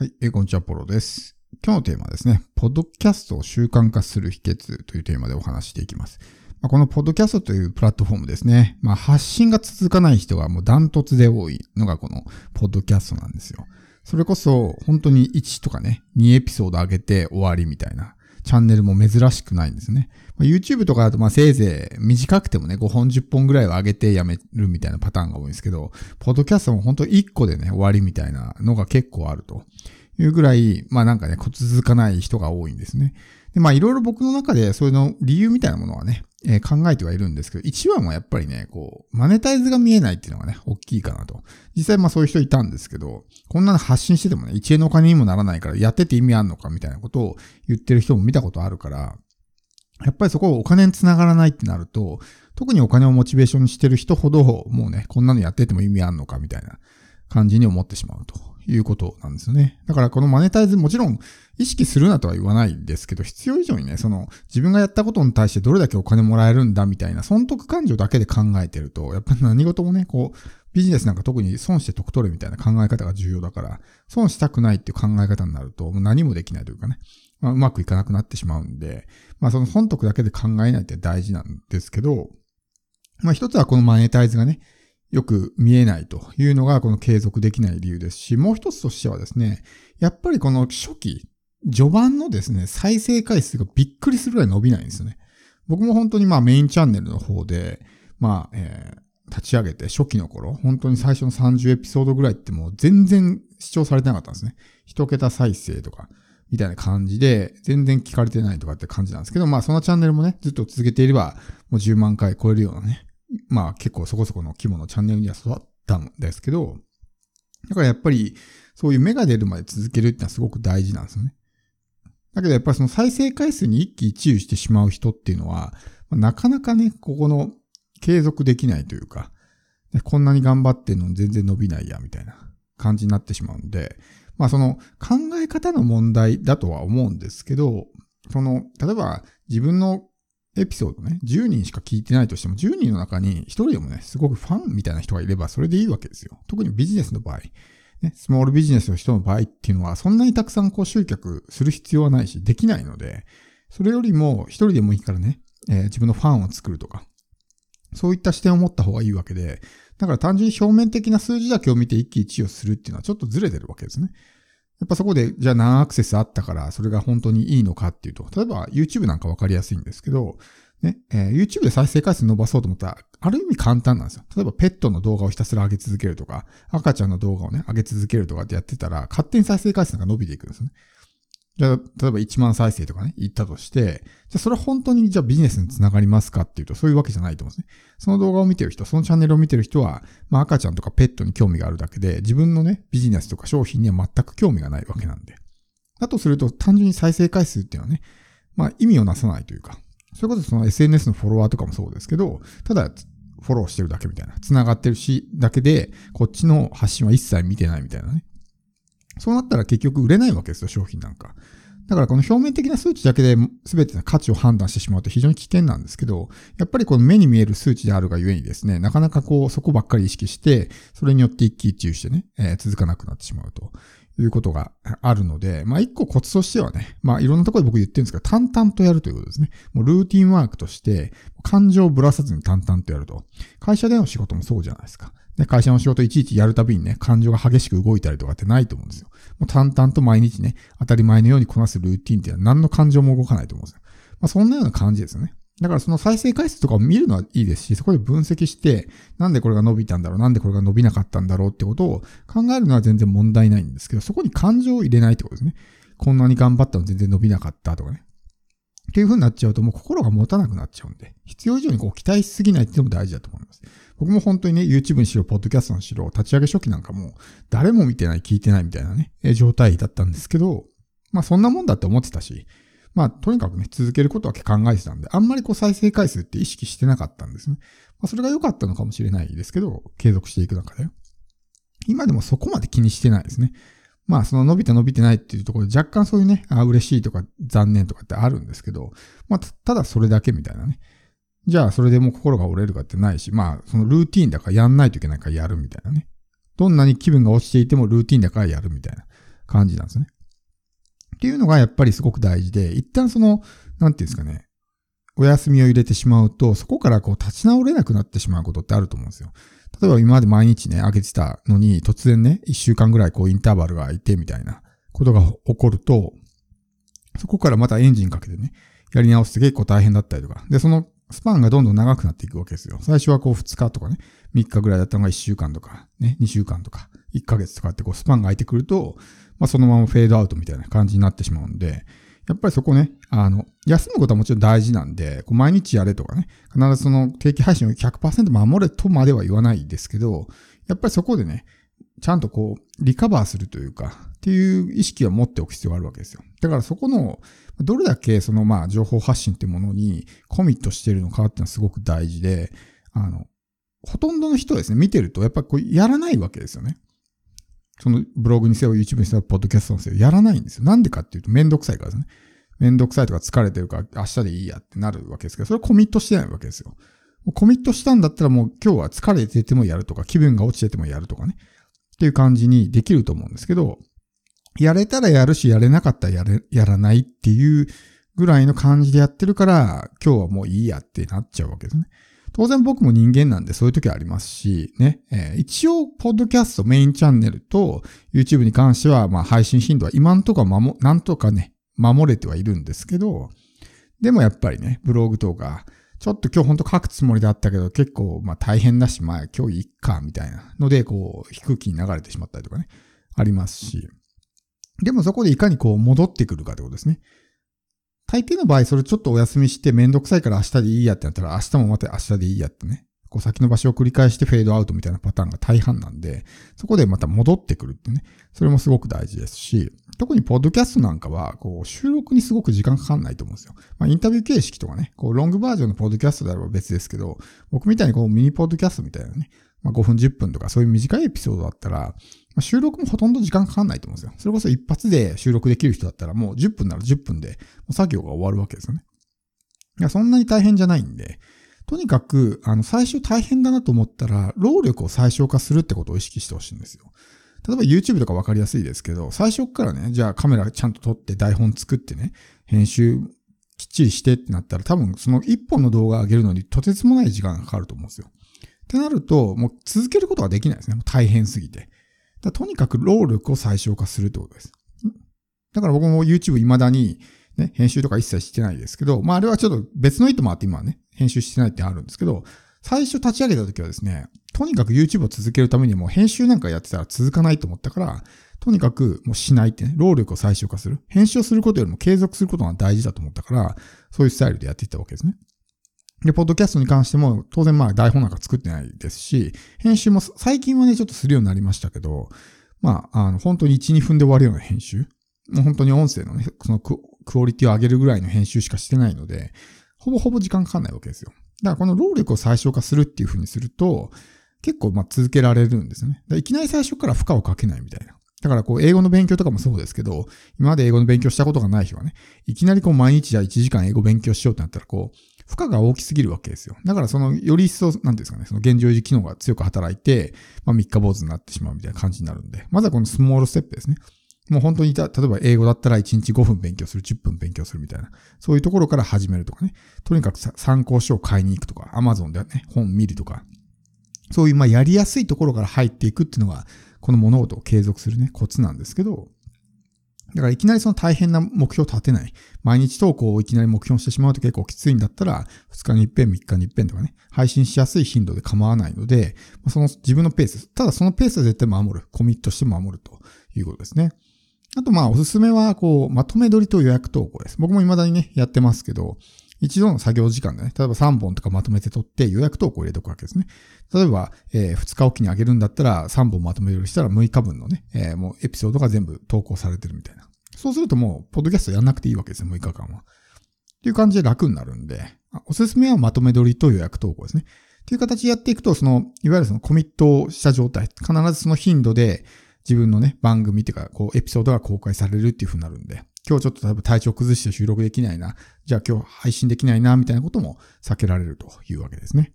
はい、えー、こんにちは、ポロです。今日のテーマはですね、ポッドキャストを習慣化する秘訣というテーマでお話していきます。まあ、このポッドキャストというプラットフォームですね、まあ、発信が続かない人がもうダントツで多いのがこのポッドキャストなんですよ。それこそ本当に1とかね、2エピソード上げて終わりみたいなチャンネルも珍しくないんですね。まあ、YouTube とかだとまあせいぜい短くてもね、5本10本ぐらいは上げてやめるみたいなパターンが多いんですけど、ポッドキャストも本当1個でね、終わりみたいなのが結構あるというぐらい、まあなんかね、続かない人が多いんですね。で、まあいろいろ僕の中でそういうの理由みたいなものはね、えー、考えてはいるんですけど、一番はやっぱりね、こう、マネタイズが見えないっていうのがね、大きいかなと。実際まあそういう人いたんですけど、こんなの発信しててもね、1円のお金にもならないからやってて意味あんのかみたいなことを言ってる人も見たことあるから、やっぱりそこをお金につながらないってなると、特にお金をモチベーションにしてる人ほど、もうね、こんなのやってても意味あんのかみたいな感じに思ってしまうということなんですよね。だからこのマネタイズもちろん意識するなとは言わないんですけど、必要以上にね、その自分がやったことに対してどれだけお金もらえるんだみたいな損得感情だけで考えてると、やっぱり何事もね、こう、ビジネスなんか特に損して得取るみたいな考え方が重要だから、損したくないっていう考え方になると、もう何もできないというかね、まあ、うまくいかなくなってしまうんで、まあその損得だけで考えないって大事なんですけど、まあ一つはこのマネタイズがね、よく見えないというのがこの継続できない理由ですし、もう一つとしてはですね、やっぱりこの初期、序盤のですね、再生回数がびっくりするぐらい伸びないんですよね。僕も本当にまあメインチャンネルの方で、まあ、えー、立ち上げて初期の頃、本当に最初の30エピソードぐらいってもう全然視聴されてなかったんですね。一桁再生とか、みたいな感じで、全然聞かれてないとかって感じなんですけど、まあそのチャンネルもね、ずっと続けていれば、もう10万回超えるようなね、まあ結構そこそこの規模のチャンネルには育ったんですけど、だからやっぱりそういう芽が出るまで続けるってのはすごく大事なんですよね。だけどやっぱりその再生回数に一喜一憂してしまう人っていうのは、なかなかね、ここの継続できないというか、こんなに頑張ってんのに全然伸びないや、みたいな感じになってしまうんで、まあその考え方の問題だとは思うんですけど、その、例えば自分のエピソードね、10人しか聞いてないとしても、10人の中に1人でもね、すごくファンみたいな人がいれば、それでいいわけですよ。特にビジネスの場合。ね、スモールビジネスの人の場合っていうのは、そんなにたくさんこう集客する必要はないし、できないので、それよりも一人でもいいからね、えー、自分のファンを作るとか、そういった視点を持った方がいいわけで、だから単純に表面的な数字だけを見て一喜一憂するっていうのはちょっとずれてるわけですね。やっぱそこで、じゃあ何アクセスあったから、それが本当にいいのかっていうと、例えば YouTube なんかわかりやすいんですけど、ね、えー、YouTube で再生回数伸ばそうと思ったら、ある意味簡単なんですよ。例えばペットの動画をひたすら上げ続けるとか、赤ちゃんの動画をね、上げ続けるとかってやってたら、勝手に再生回数が伸びていくんですよね。じゃあ、例えば1万再生とかね、言ったとして、じゃあそれは本当にじゃあビジネスにつながりますかっていうと、そういうわけじゃないと思うんですね。その動画を見てる人、そのチャンネルを見てる人は、まあ赤ちゃんとかペットに興味があるだけで、自分のね、ビジネスとか商品には全く興味がないわけなんで。だとすると、単純に再生回数っていうのはね、まあ意味をなさないというか、それこそその SNS のフォロワーとかもそうですけど、ただフォローしてるだけみたいな。繋がってるし、だけで、こっちの発信は一切見てないみたいなね。そうなったら結局売れないわけですよ、商品なんか。だからこの表面的な数値だけで全ての価値を判断してしまうと非常に危険なんですけど、やっぱりこの目に見える数値であるがゆえにですね、なかなかこうそこばっかり意識して、それによって一喜一憂してね、えー、続かなくなってしまうということがあるので、まあ一個コツとしてはね、まあいろんなところで僕言ってるんですけど、淡々とやるということですね。もうルーティンワークとして、感情をぶらさずに淡々とやると。会社での仕事もそうじゃないですか。で、会社の仕事いちいちやるたびにね、感情が激しく動いたりとかってないと思うんですよ。もう淡々と毎日ね、当たり前のようにこなすルーティンっていうのは何の感情も動かないと思うんですよ。まあそんなような感じですよね。だからその再生回数とかを見るのはいいですし、そこで分析して、なんでこれが伸びたんだろう、なんでこれが伸びなかったんだろうってことを考えるのは全然問題ないんですけど、そこに感情を入れないってことですね。こんなに頑張ったの全然伸びなかったとかね。っていう風になっちゃうともう心が持たなくなっちゃうんで、必要以上にこう期待しすぎないっていうのも大事だと思います。僕も本当にね、YouTube にしろ、ポッドキャストにしろ、立ち上げ初期なんかも、誰も見てない、聞いてないみたいなね、状態だったんですけど、まあそんなもんだって思ってたし、まあ、とにかくね、続けることは考えてたんで、あんまりこう再生回数って意識してなかったんですね。まあ、それが良かったのかもしれないですけど、継続していく中で。今でもそこまで気にしてないですね。まあ、その伸びた伸びてないっていうところで若干そういうね、あ嬉しいとか残念とかってあるんですけど、まあ、ただそれだけみたいなね。じゃあ、それでも心が折れるかってないし、まあ、そのルーティーンだからやんないといけないからやるみたいなね。どんなに気分が落ちていてもルーティンだからやるみたいな感じなんですね。っていうのがやっぱりすごく大事で、一旦その、なんていうんですかね、お休みを入れてしまうと、そこからこう立ち直れなくなってしまうことってあると思うんですよ。例えば今まで毎日ね、上げてたのに、突然ね、一週間ぐらいこうインターバルが空いてみたいなことが起こると、そこからまたエンジンかけてね、やり直して結構大変だったりとか。で、そのスパンがどんどん長くなっていくわけですよ。最初はこう2日とかね、3日ぐらいだったのが1週間とか、ね、2週間とか、1ヶ月とかってこうスパンが空いてくると、まあそのままフェードアウトみたいな感じになってしまうんで、やっぱりそこね、あの、休むことはもちろん大事なんで、こう毎日やれとかね、必ずその定期配信を100%守れとまでは言わないですけど、やっぱりそこでね、ちゃんとこう、リカバーするというか、っていう意識は持っておく必要があるわけですよ。だからそこの、どれだけそのまあ情報発信っていうものにコミットしてるのかっていうのはすごく大事で、あの、ほとんどの人ですね、見てるとやっぱりこうやらないわけですよね。そのブログにせよ、YouTube にせよ、ポッドキャストにせよ、やらないんですよ。なんでかっていうとめんどくさいからですね。めんどくさいとか疲れてるから明日でいいやってなるわけですけど、それコミットしてないわけですよ。コミットしたんだったらもう今日は疲れててもやるとか、気分が落ちててもやるとかね。っていう感じにできると思うんですけど、やれたらやるし、やれなかったらやれ、やらないっていうぐらいの感じでやってるから、今日はもういいやってなっちゃうわけですね。当然僕も人間なんでそういう時ありますし、ね、えー、一応、ポッドキャストメインチャンネルと YouTube に関しては、まあ配信頻度は今んとこは守、なんとかね、守れてはいるんですけど、でもやっぱりね、ブログとか、ちょっと今日ほんと書くつもりだったけど、結構まあ大変だし、まあ今日いっか、みたいなので、こう、低気に流れてしまったりとかね、ありますし。でもそこでいかにこう戻ってくるかってことですね。大抵の場合、それちょっとお休みしてめんどくさいから明日でいいやってなったら、明日もまた明日でいいやってね。こう先延ばしを繰り返してフェードアウトみたいなパターンが大半なんで、そこでまた戻ってくるってね。それもすごく大事ですし、特にポッドキャストなんかは、こう、収録にすごく時間かかんないと思うんですよ。まあ、インタビュー形式とかね、こう、ロングバージョンのポッドキャストであれば別ですけど、僕みたいにこう、ミニポッドキャストみたいなね、まあ、5分10分とかそういう短いエピソードだったら、まあ、収録もほとんど時間かかんないと思うんですよ。それこそ一発で収録できる人だったらもう10分なら10分で作業が終わるわけですよね。いや、そんなに大変じゃないんで、とにかく、あの、最初大変だなと思ったら、労力を最小化するってことを意識してほしいんですよ。例えば YouTube とかわかりやすいですけど、最初からね、じゃあカメラちゃんと撮って台本作ってね、編集きっちりしてってなったら多分その一本の動画上げるのにとてつもない時間がかかると思うんですよ。ってなると、もう続けることができないですね。もう大変すぎて。だとにかく労力を最小化するってことです。だから僕も YouTube 未だに、ね、編集とか一切してないですけど、まああれはちょっと別の意図もあって今はね、編集してないってあるんですけど、最初立ち上げた時はですね、とにかく YouTube を続けるためにも編集なんかやってたら続かないと思ったから、とにかくもうしないってね、労力を最小化する。編集をすることよりも継続することが大事だと思ったから、そういうスタイルでやっていったわけですね。で、ポッドキャストに関しても、当然まあ台本なんか作ってないですし、編集も最近はね、ちょっとするようになりましたけど、まあ、あの、本当に1、2分で終わるような編集。もう本当に音声のね、そのクオリティを上げるぐらいの編集しかしてないので、ほぼほぼ時間かかんないわけですよ。だからこの労力を最小化するっていう風にすると、結構まあ続けられるんですよね。いきなり最初から負荷をかけないみたいな。だからこう英語の勉強とかもそうですけど、今まで英語の勉強したことがない人はね、いきなりこう毎日じゃあ1時間英語勉強しようってなったらこう、負荷が大きすぎるわけですよ。だからその、より一層、なんですかね、その現状維持機能が強く働いて、まあ三日坊主になってしまうみたいな感じになるんで、まずはこのスモールステップですね。もう本当にた、例えば英語だったら1日5分勉強する、10分勉強するみたいな、そういうところから始めるとかね。とにかく参考書を買いに行くとか、Amazon でね、本見るとか、そういうまあやりやすいところから入っていくっていうのが、この物事を継続するね、コツなんですけど、だからいきなりその大変な目標を立てない。毎日投稿をいきなり目標にしてしまうと結構きついんだったら、2日に一遍、3日に一遍とかね、配信しやすい頻度で構わないので、その自分のペース、ただそのペースは絶対守る。コミットして守るということですね。あとまあおすすめは、こう、まとめ撮りと予約投稿です。僕も未だにね、やってますけど、一度の作業時間でね、例えば3本とかまとめて撮って予約投稿を入れておくわけですね。例えば、えー、2日おきにあげるんだったら3本まとめるしたら6日分のね、えー、もうエピソードが全部投稿されてるみたいな。そうするともう、ポッドキャストやんなくていいわけですよ、6日間は。っていう感じで楽になるんで、おすすめはまとめ撮りと予約投稿ですね。っていう形でやっていくと、その、いわゆるそのコミットをした状態、必ずその頻度で自分のね、番組っていうか、こう、エピソードが公開されるっていう風になるんで、今日ちょっと多分体調崩して収録できないな、じゃあ今日配信できないな、みたいなことも避けられるというわけですね。